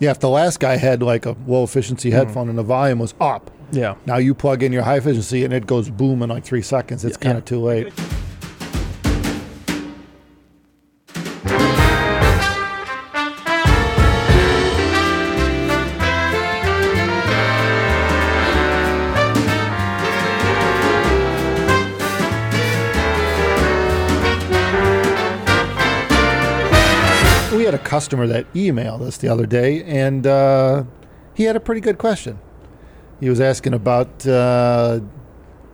Yeah, if the last guy had like a low efficiency hmm. headphone and the volume was up, Yeah. now you plug in your high efficiency and it goes boom in like three seconds. It's kind of too late. Customer that emailed us the other day, and uh, he had a pretty good question. He was asking about uh,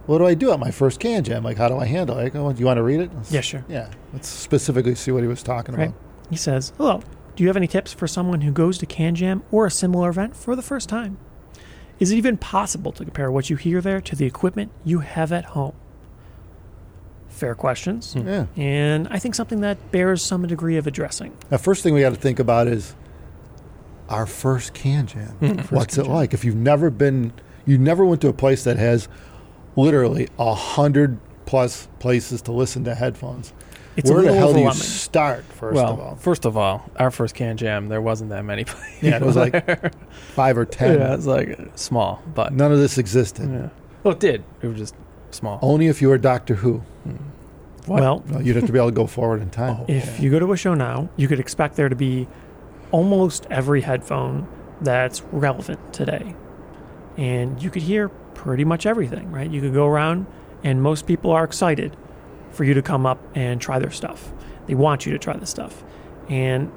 what do I do at my first CanJam? Like, how do I handle it? Oh, do you want to read it? Yeah, sure. Yeah, let's specifically see what he was talking Right. about. He says, Hello, do you have any tips for someone who goes to CanJam or a similar event for the first time? Is it even possible to compare what you hear there to the equipment you have at home? Fair questions. Hmm. Yeah. And I think something that bears some degree of addressing. The first thing we got to think about is our first CanJam. Hmm. What's it like? If you've never been, you never went to a place that has literally a hundred plus places to listen to headphones. It's Where the hell do you overwhelming. start? First well, of all, first of all, our first CanJam, there wasn't that many places. Yeah, it was like five or ten. yeah, it was like small, but None of this existed. yeah. Well, it did. It was just small. Only if you were Doctor Who. Hmm. What? Well, No, you'd have to be able to go forward in time. if you go to a show now, you could expect there to be almost every headphone that's relevant today. And you could hear pretty much everything, right? You could go around, and most people are excited for you to come up and try their stuff. They want you to try the stuff. And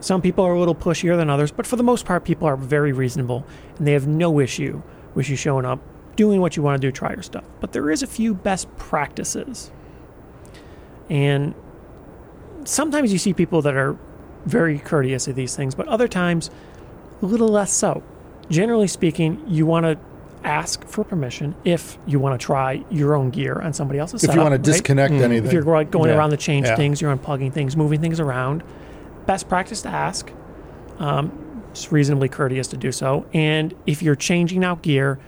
some people are a little pushier than others, but for the most part, people are very reasonable and they have no issue with you showing up, doing what you want to do, try your stuff. But there is a few best practices. And sometimes you see people that are very courteous of these things, but other times a little less so. Generally speaking, you want to ask for permission if you want to try your own gear on somebody else's if you setup, want to right? disconnect Mm. anything, if you're like going Yeah. around to change Yeah. things, you're unplugging things, moving things around. Best practice to ask. Um, it's reasonably courteous to do so. And if you're changing out gear,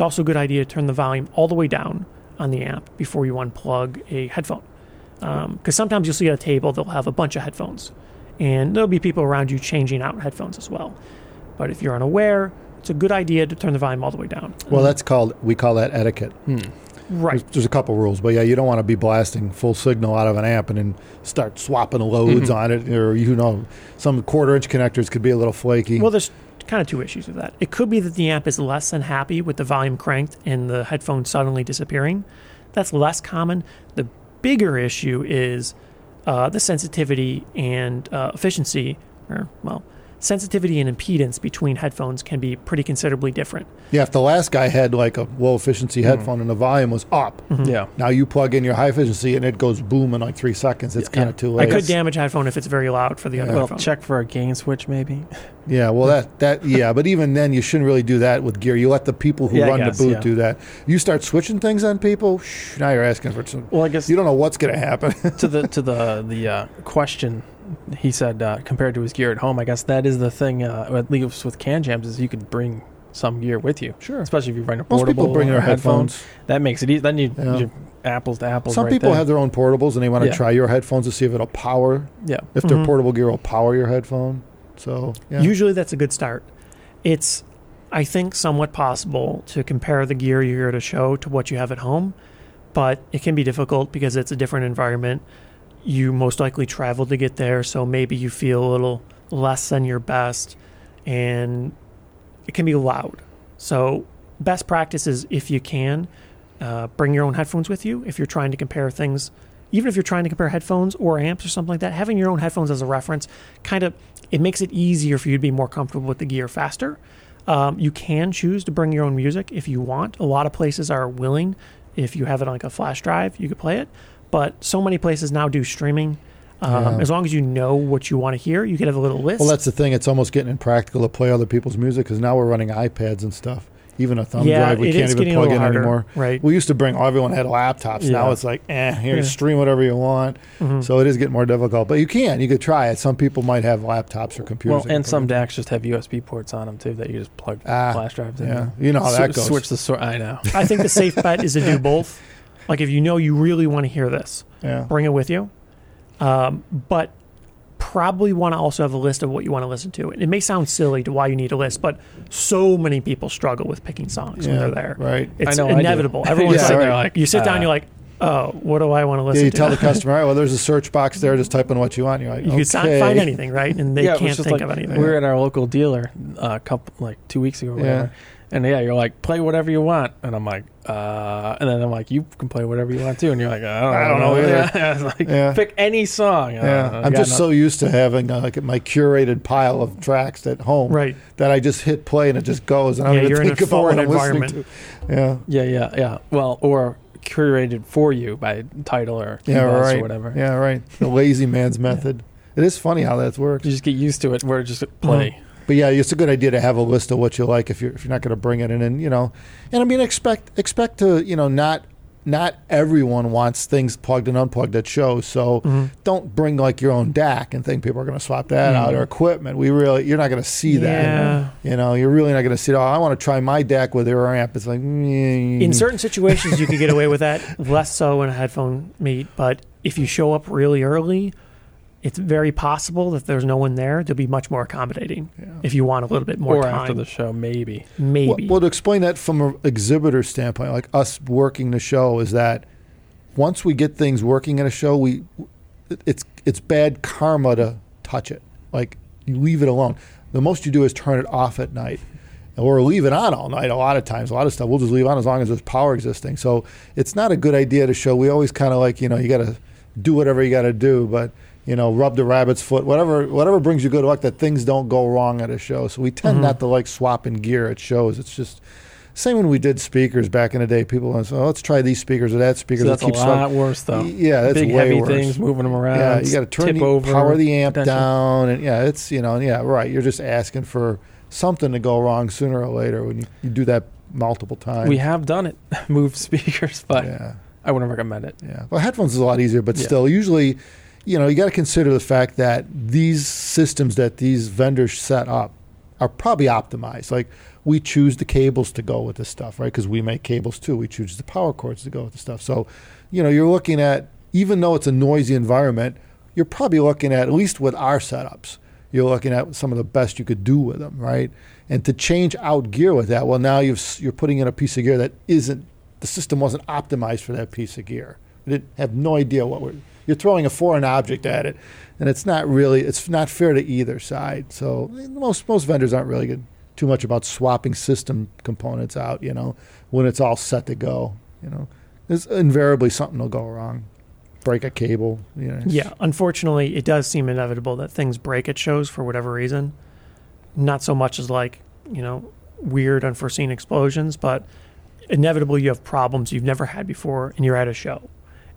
it's also a good idea to turn the volume all the way down on the amp before you unplug a headphone. Um, because sometimes you'll see at a table they'll have a bunch of headphones, and there'll be people around you changing out headphones as well. But if you're unaware, it's a good idea to turn the volume all the way down. well, that's called we call that etiquette. Hmm. Right. There's, there's a couple rules, but yeah, you don't want to be blasting full signal out of an amp and then start swapping loads on it, or you know, some quarter inch connectors could be a little flaky. Well, there's kind of two issues with that. It could be that the amp is less than happy with the volume cranked and the headphone suddenly disappearing. That's less common. The bigger issue is uh, the sensitivity and uh, efficiency, or, well, sensitivity and impedance between headphones can be pretty considerably different. yeah, if the last guy had like a low efficiency headphone and the volume was up, Yeah. now you plug in your high efficiency and it goes boom in like three seconds. It's Yeah. kind of too I late. could damage headphone if it's very loud for the other Well, headphone. check for a gain switch, maybe. Yeah, well, that that yeah, but even then, you shouldn't really do that with gear. You let the people who Yeah, run guess, the booth yeah. do that. You start switching things on people. Shh, now you're asking for some. Well, I guess You don't know what's going to happen. to the to the the uh, question he said uh, compared to his gear at home. I guess that is the thing. Uh, at least with CanJams is you could bring some gear with you, sure. especially if you run a portable. Most people bring or their headphones. headphones. That makes it easy. Then you Yeah. you're apples to apples. Some right people there. have their own portables and they want to Yeah. try your headphones to see if it'll power. yeah. If their Mhm. portable gear will power your headphone. So yeah. Usually that's a good start. It's, I think, somewhat possible to compare the gear you're at a show to what you have at home, but it can be difficult because it's a different environment. You most likely traveled to get there, so maybe you feel a little less than your best, and it can be loud. So, best practice is if you can, uh, bring your own headphones with you if you're trying to compare things. Even if you're trying to compare headphones or amps or something like that, having your own headphones as a reference kind of it makes it easier for you to be more comfortable with the gear faster. Um, you can choose to bring your own music if you want. A lot of places are willing. If you have it on like a flash drive, you could play it. But so many places now do streaming. Um, Yeah. As long as you know what you want to hear, you can have a little list. well, that's the thing. It's almost getting impractical to play other people's music because now we're running iPads and stuff. Even a thumb yeah, drive, we can't even plug in harder, anymore. Right. We used to bring everyone had laptops. Now it's like, eh, here, Yeah. stream whatever you want. Mhm. So it is getting more difficult, but you can. You could try it. Some people might have laptops or computers. Well, and some into. DACs just have USB ports on them too that you just plug Ah, flash drives in. Yeah, you know how Sw- that goes. Switch the sort. I know. I think the safe bet is to do both. Like if you know you really want to hear this, Yeah, bring it with you. Um, but probably want to also have a list of what you want to listen to. It may sound silly to why you need a list, but so many people struggle with picking songs when they're there. right. It's I know I inevitable. Everyone's Yeah, sitting right. there like, you sit down, Uh, you're like, oh, what do I want to listen Yeah, you to? tell the customer, all right, well, there's a search box there. Just type in what you want. You're like, you okay. can not find anything, right? And they yeah, can't think like of anything. we were at our local dealer uh, a couple like two weeks ago, or whatever. And yeah, you're like, play whatever you want, and I'm like, uh, and then I'm like, you can play whatever you want to, and you're like, I don't, I don't know either. Yeah, like, Yeah. pick any song. Yeah, Uh, I'm just no- so used to having uh, like my curated pile of tracks at home Right. that I just hit play and it just goes, and I Yeah, don't you're even in a think about what I'm listening to. environment. Yeah, Yeah, yeah, yeah. Well, or curated for you by Tidal or yeah, right. or whatever. Yeah, right. The lazy man's method. It is funny how that works. You just get used to it. Where it just play. But yeah, it's a good idea to have a list of what you like if you're if you're not going to bring it in, and you know, and I mean expect expect to you know not not everyone wants things plugged and unplugged at shows, so Mhm. don't bring like your own DAC and think people are going to swap that out Mhm. or equipment. We really you're not going to see that. Yeah. You know, you're really not going to see. Oh, I want to try my DAC with their amp. It's like mm, In certain situations, you could get away with that. Less so in a headphone meet. But if you show up really early, it's very possible that there's no one there, they'll be much more accommodating. Yeah. If you want a little bit more or time, after the show, maybe. maybe. Well, well, to explain that from an exhibitor standpoint, like us working the show, is that once we get things working at a show, we it's it's bad karma to touch it. Like you leave it alone. The most you do is turn it off at night, or leave it on all night. A lot of times, a lot of stuff we'll just leave on as long as there's power existing. So it's not a good idea to show. We always kind of like you know you got to do whatever you got to do, but you know rub the rabbit's foot, whatever whatever brings you good luck. That things don't go wrong at a show. So we tend Mhm. not to like swapping gear at shows. It's just same when we did speakers back in the day. People went, oh, let's try these speakers or that speaker. So that's a Keep lot swap- worse, though. Yeah, that's Big way heavy worse. things, moving them around. Yeah, you got to turn the over, power the amp potential. down, and yeah, it's you know, yeah, right. You're just asking for something to go wrong sooner or later when you, you do that multiple times. We have done it, moved speakers, but yeah, I wouldn't recommend it. yeah. Well, headphones is a lot easier, but Yeah. still, usually, you know, you got to consider the fact that these systems that these vendors set up are probably optimized. Like we choose the cables to go with this stuff, right? Because we make cables too. We choose the power cords to go with the stuff. So, you know, you're looking at even though it's a noisy environment, you're probably looking at at least with our setups, you're looking at some of the best you could do with them, right? And to change out gear with that, well, now you've, you're putting in a piece of gear that isn't the system wasn't optimized for that piece of gear. We didn't have no idea what we're. You're throwing a foreign object at it, and it's not really. It's not fair to either side. So most most vendors aren't really good too much about swapping system components out. You know, when it's all set to go. You know, there's invariably something will go wrong. Break a cable. You know. Yeah, unfortunately, it does seem inevitable that things break at shows for whatever reason. Not so much as like, you know, weird, unforeseen explosions, but inevitably you have problems you've never had before and you're at a show.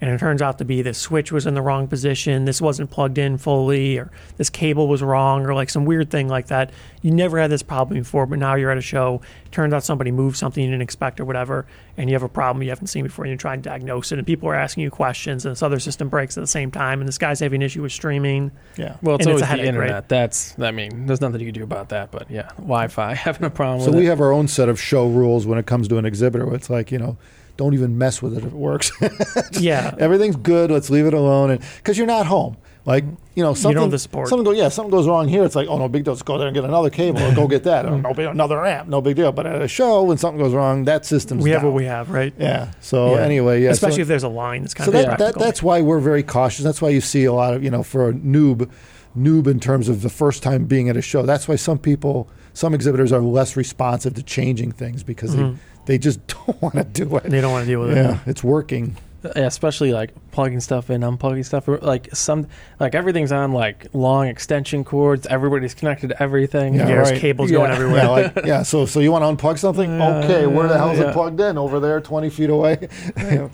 And it turns out to be this switch was in the wrong position, this wasn't plugged in fully, or this cable was wrong, or like some weird thing like that. You never had this problem before, but now you're at a show. Turns out somebody moved something you didn't expect or whatever, and you have a problem you haven't seen before, and you try and diagnose it, and people are asking you questions, and this other system breaks at the same time, and this guy's having an issue with streaming. Yeah. Well, it's And it's always a the headache, internet. right? That's, I mean, there's nothing you can do about that. But yeah, Wi-Fi having a problem So with we it. have our own set of show rules when it comes to an exhibitor. Where it's like you know, don't even mess with it if it works. Yeah. Everything's good. Let's leave it alone. And because you're not home, like you know, something. have the support. Something go, yeah, something goes wrong here. It's like, oh no, big deal. Let's go there and get another cable or go get that. Oh, no big, another amp. No big deal. But at a show, when something goes wrong, that system's we have down. what we have, right? Yeah. So Yeah. anyway, yeah. Especially so, if there's a line that's kind so of that, that that's why we're very cautious. That's why you see a lot of you know for a noob, noob in terms of the first time being at a show. That's why some people, some exhibitors are less responsive to changing things because Mhm. they they just don't want to do it. they don't want to deal with it. Yeah, it. it's working. Yeah, especially like plugging stuff in, unplugging stuff. Like some, like everything's on like long extension cords. Everybody's connected to everything. Yeah, Yeah, there's right. cables Yeah. going everywhere. Yeah, like, yeah. So so you want to unplug something? Yeah, okay, where the hell is yeah. it plugged in? Over there, twenty feet away.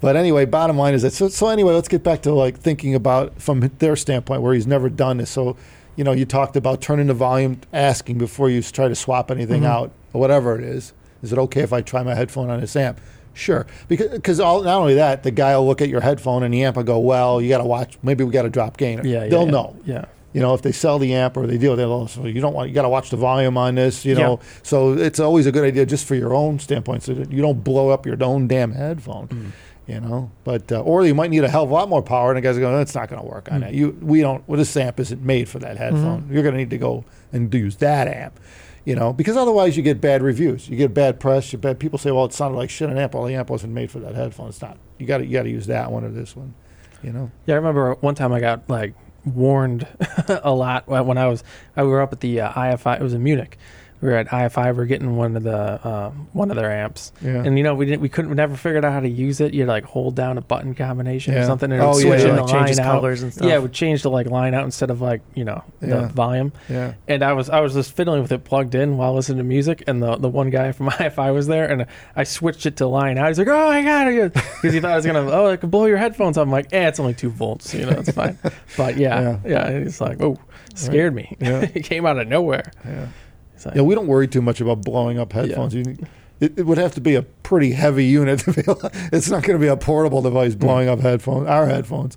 But anyway, bottom line is that. So so anyway, let's get back to like thinking about from their standpoint where he's never done this. So you know, you talked about turning the volume, asking before you try to swap anything Mhm. out or whatever it is. Is it okay if I try my headphone on this amp? Sure, because because all not only that, the guy will look at your headphone and the amp and go, "Well, you got to watch. Maybe we got to drop gain." Yeah, yeah, they'll yeah. know Yeah, you know, if they sell the amp or they deal, they'll so you don't want you got to watch the volume on this, you know. So it's always a good idea just for your own standpoint, so that you don't blow up your own damn headphone. Mm. You know, but uh, or you might need a hell of a lot more power, and the guys are going, "It's not going to work on Mm. that." You, we don't. Well, this amp isn't made for that headphone. Mm-hmm. You're going to need to go and use that amp. You know, because otherwise you get bad reviews. You get bad press. You bad people say, "Well, it sounded like shit." An amp. Well, the amp wasn't made for that headphone. It's not. You got to you got to use that one or this one. You know. Yeah, I remember one time I got like warned a lot when I was I we were up at the uh, iFi. It was in Munich. We were at iFi. we are getting one of the um, one of their amps, Yeah. and you know we didn't we couldn't we never figured out how to use it. You had to like hold down a button combination or Yeah. something, and it Oh, would yeah, switch yeah. the like line out. colors and stuff. Yeah, it would change to like line out instead of like you know the Yeah. volume. yeah. And I was I was just fiddling with it plugged in while listening to music, and the the one guy from iFi was there, and I switched it to line out. He's like, "Oh my god!" because he thought I was gonna oh it could blow your headphones. Up. I'm like, "Eh, it's only two volts, you know, it's fine." But yeah, yeah, it's like, oh, scared me. Yeah. it came out of nowhere. Yeah. Yeah, we don't worry too much about blowing up headphones. You, it, it would have to be a pretty heavy unit to be. It's not going to be a portable device blowing up headphones, our headphones.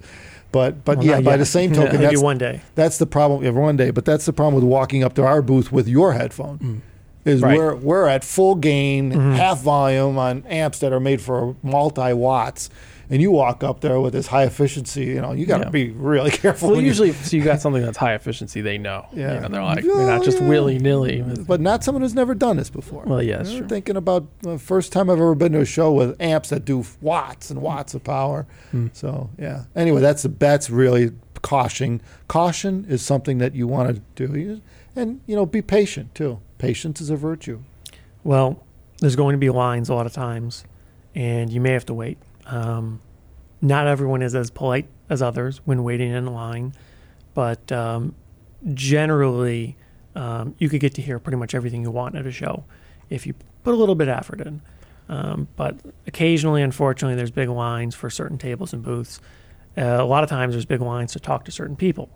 But but Well, yeah, by yet. the same token, Maybe that's, one day. that's the problem. Yeah, one day, but that's the problem with walking up to our booth with your headphone. Mm. Is Right. we're we're at full gain, Mm-hmm. half volume on amps that are made for multi watts, and you walk up there with this high efficiency. You know, you got to Yeah. be really careful. well, usually if you got something that's high efficiency, they know. Yeah. you know, they're like they're not just yeah. willy nilly. but not someone who's never done this before. Well, yeah, You know. Thinking about the first time I've ever been to a show with amps that do watts and watts of power. Hmm. So yeah. Anyway, that's that's really caution. Caution is something that you want to do, and you know, be patient too. Patience is a virtue. Well, there's going to be lines a lot of times, and you may have to wait. Um, not everyone is as polite as others when waiting in line, but um, generally, um, you could get to hear pretty much everything you want at a show if you put a little bit of effort in. Um, but occasionally, unfortunately, there's big lines for certain tables and booths. Uh, a lot of times, there's big lines to talk to certain people.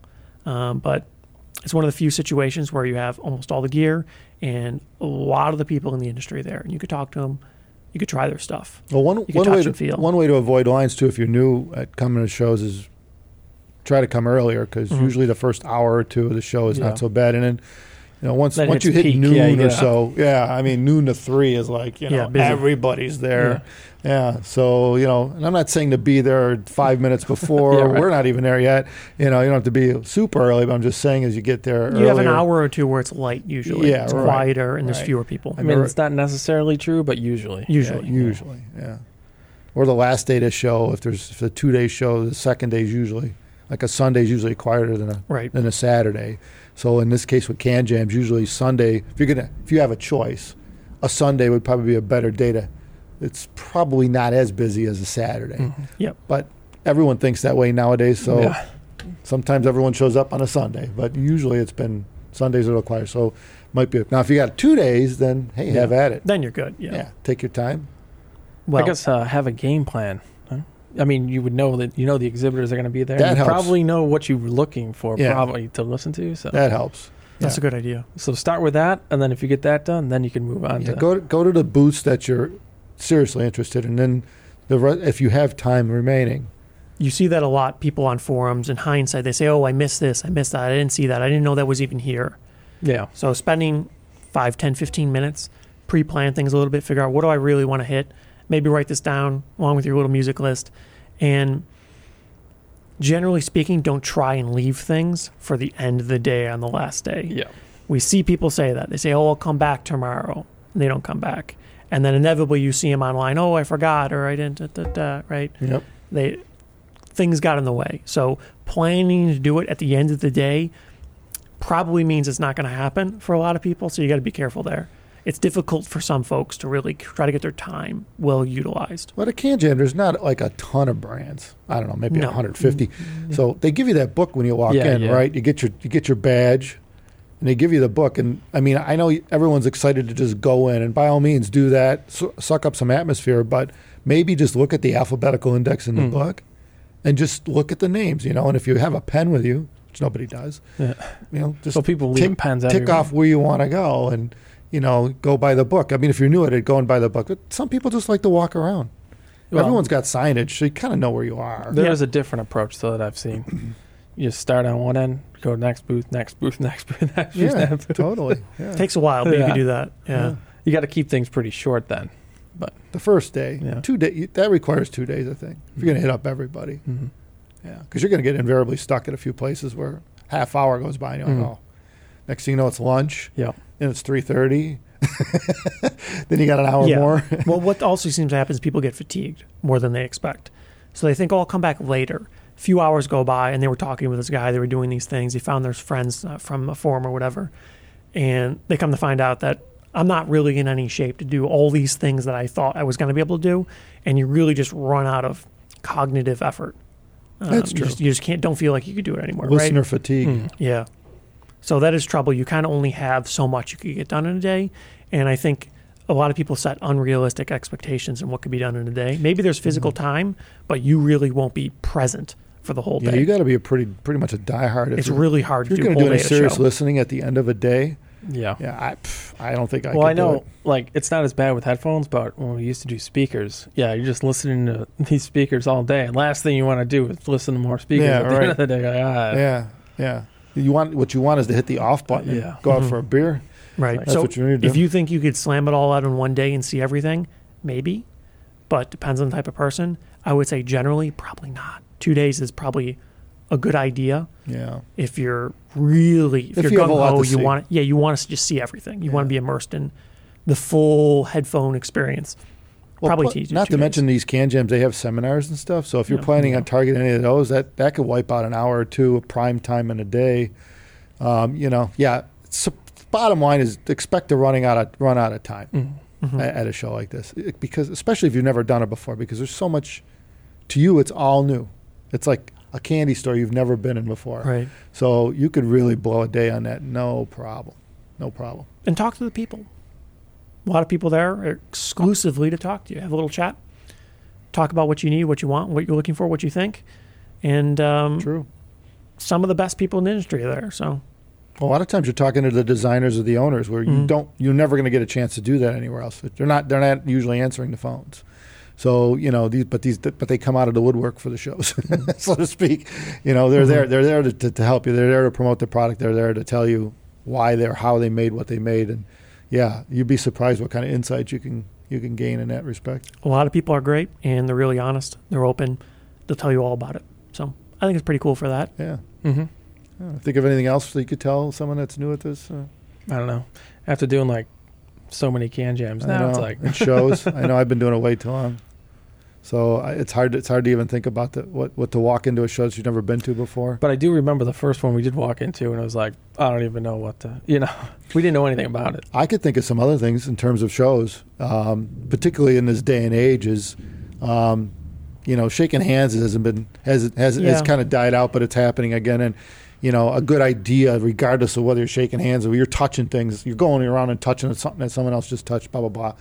Um, but it's one of the few situations where you have almost all the gear and a lot of the people in the industry there, and you could talk to them, you could try their stuff. Well, one one way to feel. one way to avoid lines too, if you're new at coming to shows, is try to come earlier because Mhm. usually the first hour or two of the show is Yeah. not so bad, and then. You know, once Then once you hit peak, noon yeah, you or get so, yeah, I mean noon to three is like you know Yeah, everybody's there, yeah. So you know, and I'm not saying to be there five minutes before. Yeah, right. We're not even there yet. You know, you don't have to be super early, but I'm just saying as you get there, You have an hour or two where it's light usually. Yeah, it's right. quieter and there's fewer people. I mean, Right. it's not necessarily true, but usually, Usually. Yeah, usually, yeah. Or the last day to show, if there's if the two day show, the second day is usually like a Sunday is usually quieter than a Right. than a Saturday. So in this case with CanJams, usually Sunday. If you're gonna if you have a choice, a Sunday would probably be a better day to. It's probably not as busy as a Saturday, Mhm. Yep. but everyone thinks that way nowadays. So Yeah. sometimes everyone shows up on a Sunday, but usually it's been Sundays are a little quieter. So might be now if you got two days, then hey, have at it. Then you're good. Yeah. Yeah, take your time. Well, I guess uh, have a game plan. Huh? I mean, you would know that you know the exhibitors are going to be there. That you helps. probably know what you're looking for, Yeah. probably to listen to. So, That helps. that's yeah. a good idea. so start with that, and then if you get that done, then you can move on Yeah, to go to, go to the booths that you're seriously interested in, and then the re- if you have time remaining. You see that a lot. People on forums, in hindsight, they say, "Oh, I missed this. I missed that. I didn't see that. I didn't know that was even here." yeah. So spending 5, 10, 15 minutes, pre-plan things a little bit, figure out what do I really want to hit. Maybe write this down along with your little music list. And generally speaking, don't try and leave things for the end of the day on the last day. Yeah. We see people say that. They say, "Oh, I'll come back tomorrow." And they don't come back. And then inevitably you see them online, "Oh, I forgot," or "I didn't," da, da, da, right? Yep. they things got in the way. So planning to do it at the end of the day probably means it's not going to happen for a lot of people. So you got to be careful there. It's difficult for some folks to really try to get their time well utilized. But at CanJam, there's not like a ton of brands. I don't know, maybe No. 150. So they give you that book when you walk Yeah, in, yeah. right? You get your you get your badge, and they give you the book. And I mean, I know everyone's excited to just go in, and by all means do that, su- suck up some atmosphere. But maybe just look at the alphabetical index in the Mm. book, and just look at the names, you know. And if you have a pen with you, which nobody does, Yeah. you know, just So people tick- pens tick everywhere. off where you want to go and you know go by the book i mean if you're new at it go and buy the book but some people just like to walk around Well, everyone's got signage so you kind of know where you are There Yeah. is a different approach though that I've seen. you just start on one end, go next booth, next booth, next booth, next booth. yeah next booth. totally yeah. It takes a while, but you can do that. Yeah. Yeah. You got to keep things pretty short then. But the first day. Yeah. Two day that requires two days, I think. If you're going to hit up everybody, mhm. yeah, because you're going to get invariably stuck at a few places where half hour goes by and you're like, Mhm. oh, next thing you know, it's lunch yeah, and it's three thirty. then you got an hour Yeah. more. well, what also seems to happen is people get fatigued more than they expect. So they think, oh, I'll come back later. A few hours go by, and they were talking with this guy. They were doing these things. They found their friends uh, from a forum or whatever. And they come to find out that I'm not really in any shape to do all these things that I thought I was going to be able to do. And you really just run out of cognitive effort. Um, That's you true. just, you just can't, don't feel like you could do it anymore, Listener right? fatigue. Mm. Yeah. So that is trouble. You kind of only have so much you could get done in a day. And I think a lot of people set unrealistic expectations in what could be done in a day. Maybe there's physical time, but you really won't be present for the whole Yeah, day. you got to be a pretty pretty much a diehard. If it's really hard if to you're do a going to whole do any day at a serious show. listening at the end of a day. yeah. Yeah, I pff, I don't think I. well, could I do know, it. like it's not as bad with headphones, but when we used to do speakers, yeah, you're just listening to these speakers all day. And last thing you want to do is listen to more speakers Yeah, at the right. end of the day. Like, ah, Yeah, yeah. You want what you want is to hit the off button. Yeah. Go out Mhm. for a beer. Right. That's so what you need to do. if you think you could slam it all out in one day and see everything, maybe, but depends on the type of person. I would say generally, probably not. Two days is probably a good idea yeah. if you're really if, If you're you gung ho, to you see. want yeah you want to just see everything. You want to be immersed in the full headphone experience. Probably pl- teach Not to days. mention these CanJams, they have seminars and stuff. So if you're Yeah. planning Yeah. on targeting any of those, that that could wipe out an hour or two of prime time in a day. Um, you know, yeah. So bottom line is expect to running out of run out of time Mhm. Mhm. at, at a show like this It- because especially if you've never done it before because there's so much to you it's all new it's like a candy store you've never been in before Right. so you could really blow a day on that no problem no problem And talk to the people. A lot of people there exclusively to talk to you. Have a little chat. Talk about what you need, what you want, what you're looking for, what you think. And um, true some of the best people in the industry are there. So a lot of times you're talking to the designers or the owners where you Mhm. don't you're never going to get a chance to do that anywhere else they're not they're not usually answering the phones so you know these but these but they come out of the woodwork for the shows so to speak you know they're there Mhm. they're there to, to, to help you they're there to promote the product they're there to tell you why they're how they made what they made and yeah you'd be surprised what kind of insights you can you can gain in that respect a lot of people are great and they're really honest. They're open. They'll tell you all about it. So I think it's pretty cool for that. yeah Mhm. Yeah. think of anything else that you could tell someone that's new at this uh, I don't know. After doing like so many CanJams, I now it's like it shows. I know I've been doing it way too long, so it's hard. It's hard to even think about the, what what to walk into a show that you've never been to before. But I do remember the first one we did walk into, and I was like, I don't even know what to, you know, we didn't know anything about it. I could think of some other things in terms of shows, um, particularly in this day and age. Is um, you know, shaking hands hasn't been has has has kind of died out, but it's happening again. And you know, a good idea, regardless of whether you're shaking hands or you're touching things, you're going around and touching something that someone else just touched. Blah blah blah.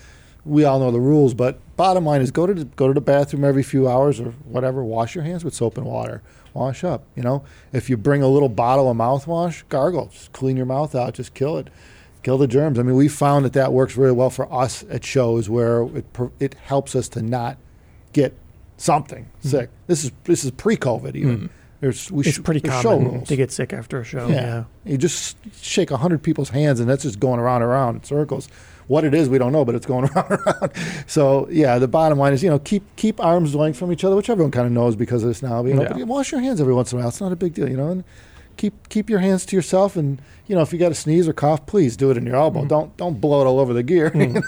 We all know the rules, but bottom line is go to the, go to the bathroom every few hours or whatever. Wash your hands with soap and water. Wash up. You know, if you bring a little bottle of mouthwash, gargle. Just clean your mouth out. Just kill it kill the germs. I mean, we found that that works really well for us at shows where it it helps us to not get something sick. This is this is pre-COVID even. Mm. There's we It's sh- pretty there's common to get sick after a show. yeah. Yeah. you just shake hundred people's hands and that's just going around and around in circles. What it is, we don't know, but it's going around and around. So yeah, the bottom line is you know keep keep arms length from each other, which everyone kind of knows because of this now. But, you know, Yeah. but wash your hands every once in a while. It's not a big deal, you know. And keep keep your hands to yourself, and you know if you got to sneeze or cough, please do it in your elbow. Mhm. Don't don't blow it all over the gear. You know?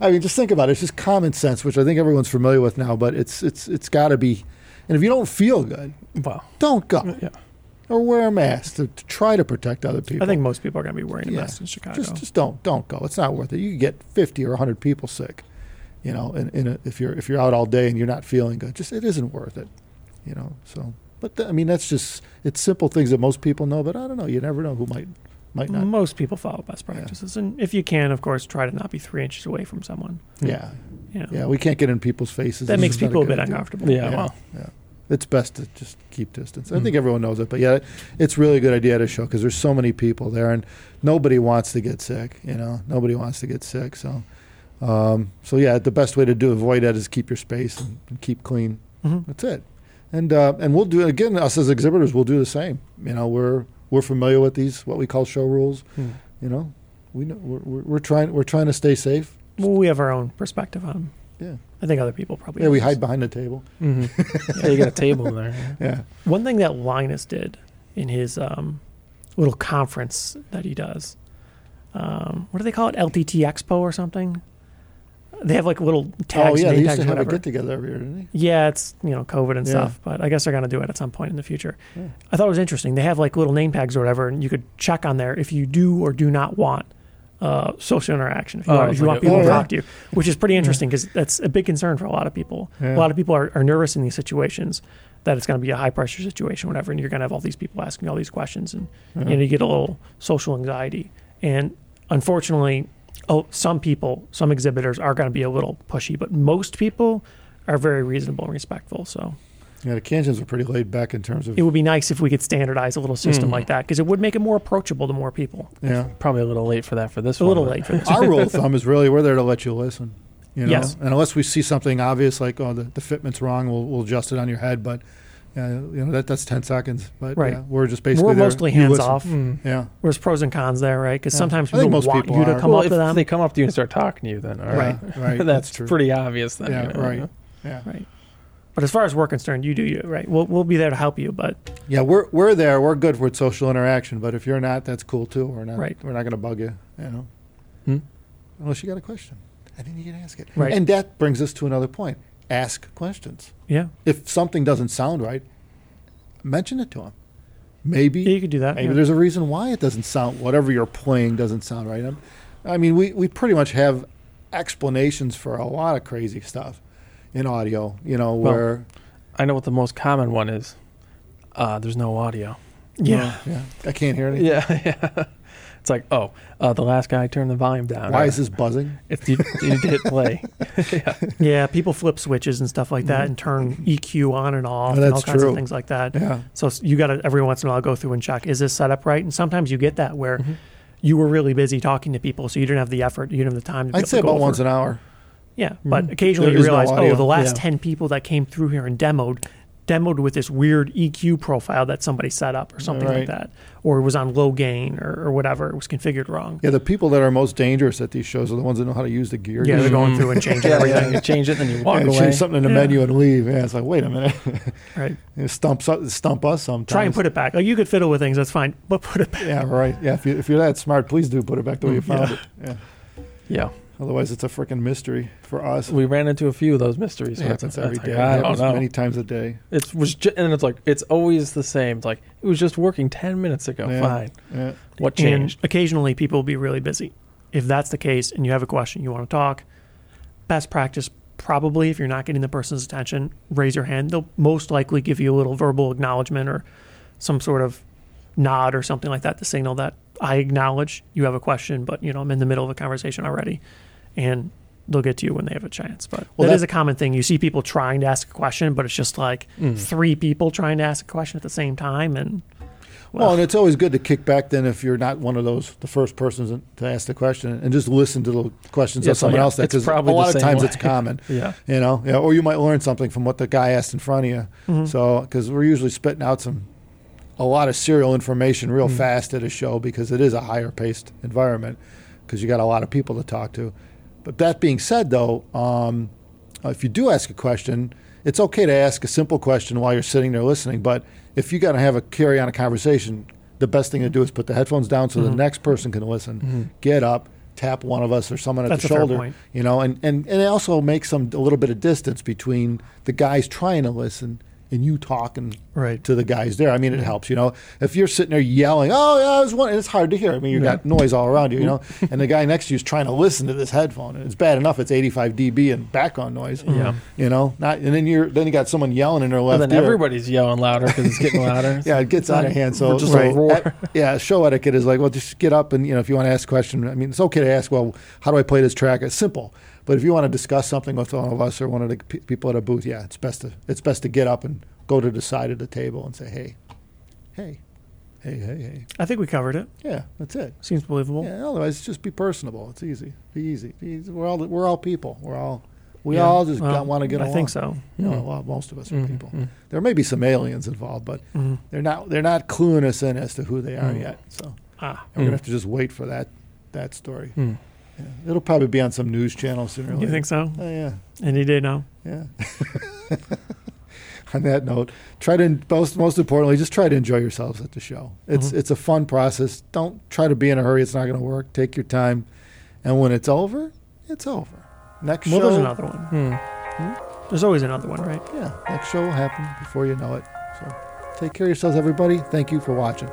I mean, just think about it. It's just common sense, which I think everyone's familiar with now. But it's it's it's got to be. And if you don't feel good, Wow. don't go Yeah. or wear a mask to, to try to protect other people. I think most people are going to be wearing a Yeah. mask in Chicago. just just don't don't go. It's not worth it. You could get fifty or hundred people sick. You know, in, in a, if you're if you're out all day and you're not feeling good, just it isn't worth it. You know, so but th- I mean that's just it's simple things that most people know, but I don't know. You never know who might might not. Most people follow best practices, and if you can, of course, try to not be three inches away from someone. Yeah, You know, yeah. We can't get in people's faces. that This makes people a good bit idea. uncomfortable. Yeah, Yeah, well, yeah. It's best to just keep distance. I Mm. think everyone knows it, but yeah, it's really a good idea to show because there's so many people there, and nobody wants to get sick. You know, nobody wants to get sick. So, um, so yeah, the best way to do avoid that is keep your space and, and keep clean. Mhm. That's it. And uh, and we'll do again. Us as exhibitors, we'll do the same. You know, we're we're familiar with these what we call show rules. Hmm. You know, we know we're, we're, we're trying we're trying to stay safe. Well, we have our own perspective on. 'em. Yeah. I think other people probably. Yeah, we hide behind the table. hmm yeah, you got a table there. Yeah. One thing that Linus did in his um, little conference that he does, um, what do they call it? LTT Expo or something? They have like little tags. oh yeah, name they used to have whatever. a get together every year, didn't Yeah, it's you know COVID and Yeah. stuff, but I guess they're gonna do it at some point in the future. Yeah. I thought it was interesting. They have like little name tags or whatever, and you could check on there if you do or do not want uh, social interaction. If you Oh, want, if you like want people Oh, to talk to you, which is pretty interesting because that's a big concern for a lot of people. Yeah. A lot of people are, are nervous in these situations that it's going to be a high pressure situation, whatever, and you're going to have all these people asking all these questions, and Yeah. you know you get a little social anxiety. And unfortunately, oh, some people, some exhibitors are going to be a little pushy, but most people are very reasonable and respectful. So Yeah, the CanJams are pretty laid back in terms of it would be nice if we could standardize a little system Mm. like that because it would make it more approachable to more people. yeah. Probably a little late for that for this one. A one. little late for this. Our rule of thumb is really we're there to let you listen. You know, Yes. and unless we see something obvious like oh the, the fitment's wrong, we'll we'll adjust it on your head. But uh, you know that that's ten seconds. But Right. yeah, we're just basically We're there. mostly hands off. Mm. Yeah, There's pros and cons there, right? Because Yeah. sometimes I think people most want people you to come well, up if to them. they come up to you and start talking to you, then all Right. right, right. that's, that's true. pretty obvious. Then, Yeah, you know? right. Yeah, Right. But as far as we're concerned, you do you, right? We'll, we'll be there to help you, but yeah. We're we're there. We're good with social interaction. But if you're not, that's cool too. We're not. Right. We're not going to bug you. You know, Hmm? unless you got a question, I then you can ask it. Right. And that brings us to another point. Ask questions. yeah, If something doesn't sound right, mention it to them. Maybe you could do that. Maybe yeah. there's a reason why it doesn't sound whatever you're playing doesn't sound right. I'm- I mean, we, we pretty much have explanations for a lot of crazy stuff in audio. You know, Well, where I know what the most common one is. Uh, there's no audio. yeah. yeah, I can't hear anything. Yeah, yeah. It's like, oh, uh, the last guy turned the volume down. Why is this buzzing? It's you, you hit play. Yeah, people flip switches and stuff like that and turn EQ on and off Oh, and all that's kinds true. of things like that. Yeah, So you got to every once in a while go through and check is this set up right? And sometimes you get that where Mhm. you were really busy talking to people, so you didn't have the effort, you didn't have the time. To I'd say to go about over. once an hour. Yeah, but Mhm. occasionally There you is no realize, oh, the last Yeah. ten people that came through here and demoed, demoed with this weird EQ profile that somebody set up or something like that, or it was on low gain or, or whatever. It was configured wrong. Yeah, the people that are most dangerous at these shows are the ones that know how to use the gear. Yeah, they're going Mhm. through and changing yeah, everything. yeah, you change it, then you Yeah, walk away. change something in the Yeah. menu and leave. Yeah, it's like, wait a minute. Right. it stumps up, stump us sometimes. Try and put it back. Like you could fiddle with things, that's fine, but put it back. Yeah, right. Yeah, if, you, if you're that smart, please do put it back the way you found yeah. it. Yeah. Yeah, Otherwise, it's a freaking mystery for us. we ran into a few of those mysteries. Yeah, where it's it's like. I It don't happens know. Many times a day. It was, ju- and it's like it's always the same. It's like it was just working ten minutes ago. Yeah. Fine. Yeah. What changed? And changed? occasionally people will be really busy. If that's the case and you have a question, you want to talk, best practice probably if you're not getting the person's attention, raise your hand. They'll most likely give you a little verbal acknowledgement or some sort of nod or something like that to signal that I acknowledge you have a question, but you know, I'm in the middle of a conversation already. And they'll get to you when they have a chance. But Well, that that- is a common thing. You see people trying to ask a question, but it's just like Mm. three people trying to ask a question at the same time and Well, and it's always good to kick back then if you're not one of those the first persons to ask the question and just listen to the questions Yeah, of someone yeah, else. Because a lot of times way. it's common, Yeah. you know. Yeah, or you might learn something from what the guy asked in front of you. Mhm. So because we're usually spitting out some a lot of serial information real Mm. fast at a show because it is a higher paced environment because you got a lot of people to talk to. But that being said, though, um, if you do ask a question, it's okay to ask a simple question while you're sitting there listening. But if you got to have a carry on a conversation, the best thing to do is put the headphones down so the Mhm. next person can listen. Mhm. Get up, tap one of us or someone at That's the shoulder, you know, and, and, and it also makes some a little bit of distance between the guys trying to listen and you talking right. to the guys there. I mean, it helps, you know. If you're sitting there yelling, "Oh yeah, I was one," it's hard to hear. I mean, you Yeah. got noise all around you, you know, mm-hmm. and the guy next to you is trying to listen to this headphone, and it's bad enough it's 85 dB and background noise. Yeah. you know, not and then you're then you got someone yelling in their And left then ear. everybody's yelling louder because it's getting louder. Yeah, it gets out of hand. So, just so a roar. et- yeah, show etiquette is like, well, just get up and you know, if you want to ask a question, I mean, it's okay to ask. Well, how do I play this track? It's simple, but if you want to discuss something with one of us or one of the p- people at a booth, yeah, it's best to it's best to get up and go to the side of the table and say, hey, hey, hey, hey, hey. I think we covered it. Yeah, that's it. Seems believable. Yeah, otherwise, just be personable. It's easy. Be easy. Be easy. We're all we're all people. We're all we Yeah. all just Well, want to get I along. think so. You know, Mm. well, most of us are Mhm, people. mm. There may be some aliens involved, but Mhm. they're not they're not cluing us in as to who they are Mm. yet. So Ah, we're gonna Mm. have to just wait for that that story. Mm. It'll probably be on some news channel sooner or You think so? Oh, yeah. Any day now. Yeah. On that note, try to most most importantly, just try to enjoy yourselves at the show. It's Mhm. it's a fun process. Don't try to be in a hurry. It's not going to work. Take your time, and when it's over, it's over. Next Well, show, there's another one. Hmm. There's always another one, right? yeah, next show will happen before you know it. So, take care of yourselves, everybody. Thank you for watching.